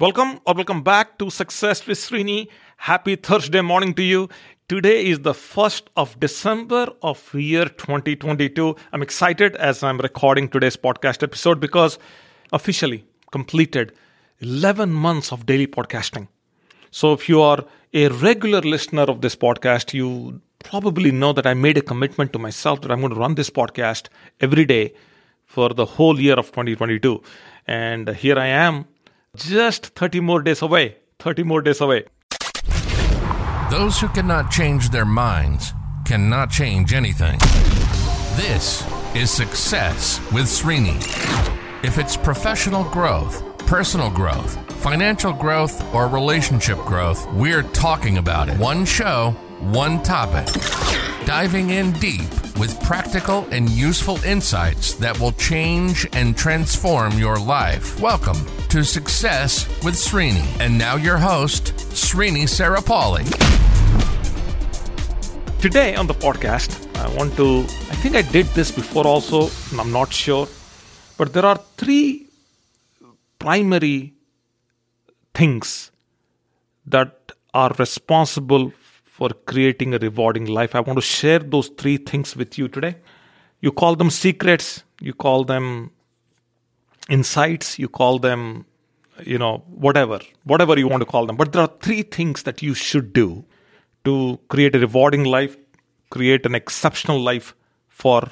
Welcome or welcome back to Success with Srini. Happy Thursday morning to you. Today is the 1st of December of year 2022. I'm excited as I'm recording today's podcast episode because officially completed 11 months of daily podcasting. So if you are a regular listener of this podcast, you probably know that I made a commitment to myself that I'm going to run this podcast every day for the whole year of 2022. And here I am just 30 more days away. 30 more days away. Those who cannot change their minds cannot change anything. This is Success with Srini. If it's professional growth, personal growth, financial growth, or relationship growth, we're talking about it. One show, one topic. Diving in deep with practical and useful insights that will change and transform your life. Welcome to Success with Srini. And now your host, Srini Saripalli. Today on the podcast, I want to, I think I did this before also, I'm not sure, but there are three primary things that are responsible for creating a rewarding life. I want to share those three things with you today. You call them secrets, you call them insights, you call them, you know, whatever, whatever you want to call them. But there are three things that you should do to create a rewarding life, create an exceptional life for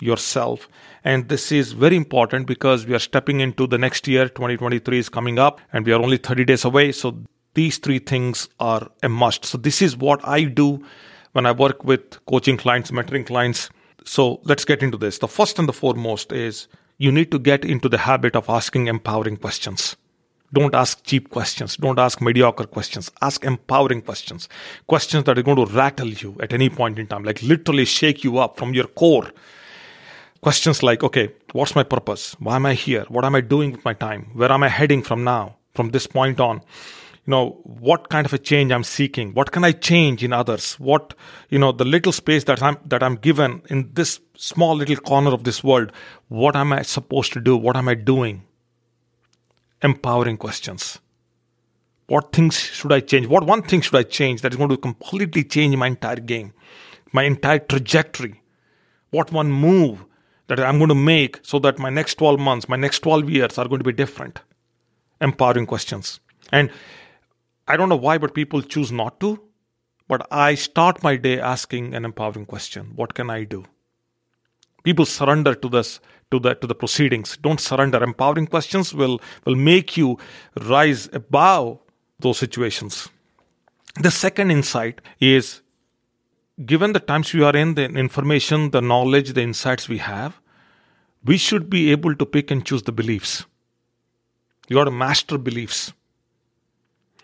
yourself. And this is very important because we are stepping into the next year, 2023 is coming up, and we are only 30 days away. So these three things are a must. So, this is what I do when I work with coaching clients, mentoring clients. So, let's get into this. The first and the foremost is you need to get into the habit of asking empowering questions. Don't ask cheap questions. Don't ask mediocre questions. Ask empowering questions. Questions that are going to rattle you at any point in time, like literally shake you up from your core. Questions like, okay, what's my purpose? Why am I here? What am I doing with my time? Where am I heading from now, from this point on? You know what kind of a change i'm seeking? What can i change in others? What you know the little space that i'm that i'm given in this small little corner of this world what am i supposed to do? What am i doing? Empowering questions. What things should i change? What one thing should i change that is going to completely change my entire game my entire trajectory? What one move that i'm going to make so that my next 12 months my next 12 years are going to be different? Empowering questions. And I don't know why, but people choose not to. But I start my day asking an empowering question What can I do? People surrender to this to the to the proceedings. Don't surrender. Empowering questions will will make you rise above those situations. The second insight is given the times we are in, the information, the knowledge, the insights we have, we should be able to pick and choose the beliefs. You to master beliefs.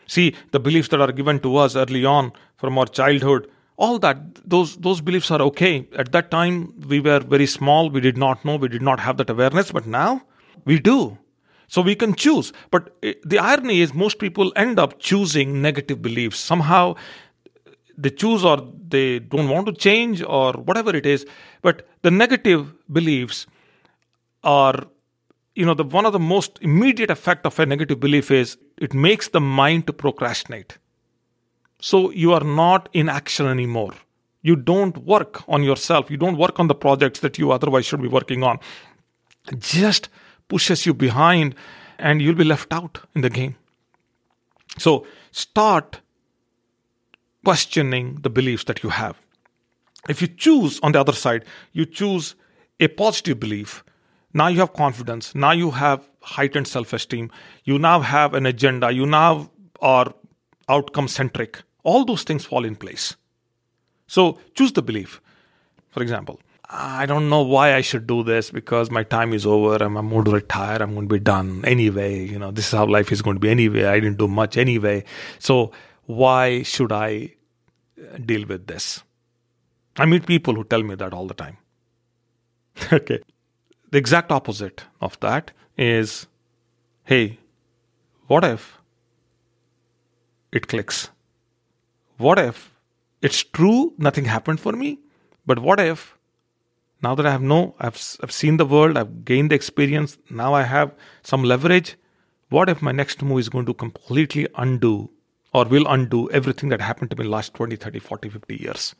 See, the beliefs that are given to us early on from our childhood, all that, those, those beliefs are okay. At that time, we were very small, we did not know, we did not have that awareness, but now we do. So we can choose. But eh, the irony is, most people end up choosing negative beliefs. Somehow they choose or they don't want to change or whatever it is. But the negative beliefs are you know the one of the most immediate effect of a negative belief is it makes the mind to procrastinate. So you are not in action anymore. You don't work on yourself. You don't work on the projects that you otherwise should be working on. It just pushes you behind and you'll be left out in the game. So start questioning the beliefs that you have. If you choose on the other side you choose a positive belief now you have confidence. Now you have heightened self esteem. You now have an agenda. You now are outcome centric. All those things fall in place. So choose the belief. For example, I don't know why I should do this because my time is over. I'm, I'm going to retire. I'm going to be done anyway. You know, this is how life is going to be anyway. I didn't do much anyway. So why should I uh, deal with this? I meet people who tell me that all the time. okay. The exact opposite of that is hey, what if it clicks? What if it's true, nothing happened for me? But what if now that I have no, I've, I've seen the world, I've gained the experience, now I have some leverage. what if my next move is going to completely undo or will undo everything that happened to me last 20, 30, 40, 50 years?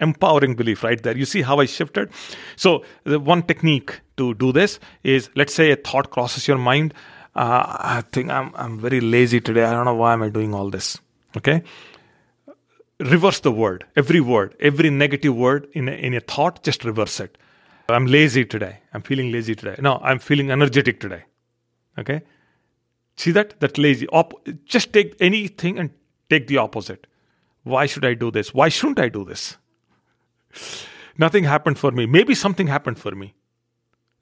Empowering belief right there. You see how I shifted? So, the one technique to do this is let's say a thought crosses your mind. Uh, I think I'm, I'm very lazy today. I don't know why am I doing all this. Okay. Reverse the word, every word, every negative word in a, in a thought, just reverse it. I'm lazy today. I'm feeling lazy today. No, I'm feeling energetic today. Okay. See that? That lazy. Op- just take anything and take the opposite. Why should I do this? Why shouldn't I do this? Nothing happened for me. Maybe something happened for me.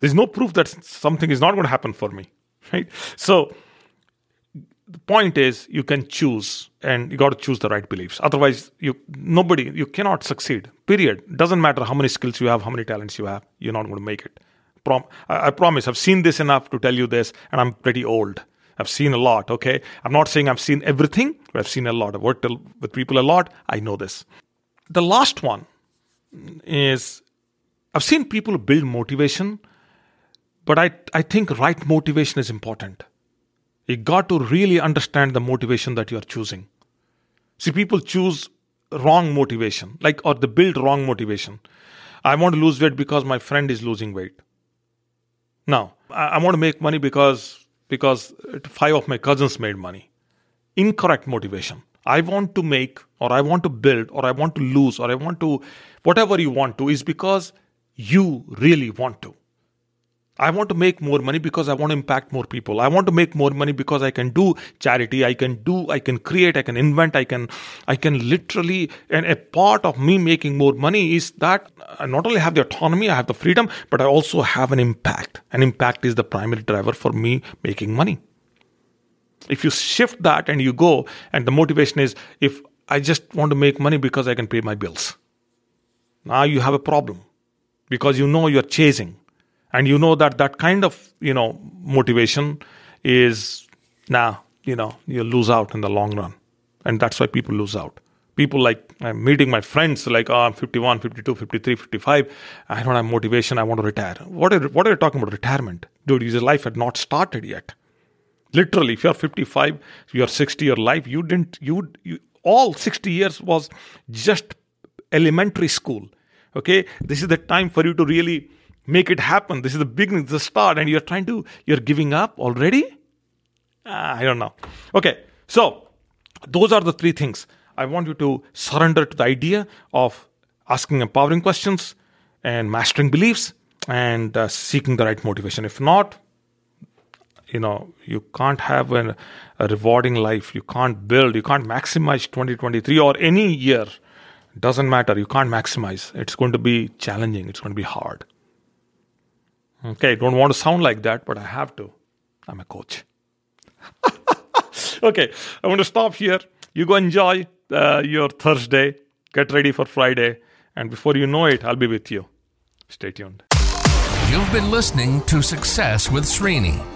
There's no proof that something is not going to happen for me. Right? So the point is you can choose and you got to choose the right beliefs otherwise you nobody you cannot succeed period doesn't matter how many skills you have how many talents you have you're not going to make it Prom- I, I promise i've seen this enough to tell you this and i'm pretty old i've seen a lot okay i'm not saying i've seen everything but i've seen a lot i've worked with people a lot i know this the last one is i've seen people build motivation but i, I think right motivation is important you got to really understand the motivation that you are choosing. See, people choose wrong motivation, like, or they build wrong motivation. I want to lose weight because my friend is losing weight. Now, I want to make money because because five of my cousins made money. Incorrect motivation. I want to make, or I want to build, or I want to lose, or I want to, whatever you want to, is because you really want to. I want to make more money because I want to impact more people. I want to make more money because I can do charity. I can do, I can create, I can invent, I can, I can literally, and a part of me making more money is that I not only have the autonomy, I have the freedom, but I also have an impact. An impact is the primary driver for me making money. If you shift that and you go, and the motivation is if I just want to make money because I can pay my bills. Now you have a problem because you know you're chasing. And you know that that kind of you know motivation is now nah, you know you lose out in the long run. And that's why people lose out. People like i'm meeting my friends like oh i'm 51 52 53 55 i don't have motivation. I want to retire. What are, what are you talking about retirement? Dude your life had not started yet literally if you're 55 you're 60 your life you didn't you, you all 60 years was just elementary school okay this is the time for you to really make it happen. This is the beginning, the start, and you're trying to, you're giving up already? Uh, I don't know. Okay, so those are the three things. I want you to surrender to the idea of asking empowering questions and mastering beliefs and uh, seeking the right motivation. If not, you know, you can't have an, a rewarding life. You can't build, you can't maximize 2023 or any year. Doesn't matter. You can't maximize. It's going to be challenging. It's going to be hard. Okay, don't want to sound like that, but I have to. I'm a coach. okay, I want to stop here. You go enjoy uh, your Thursday, get ready for Friday, and before you know it, I'll be with you. Stay tuned. You've been listening to Success with Srini.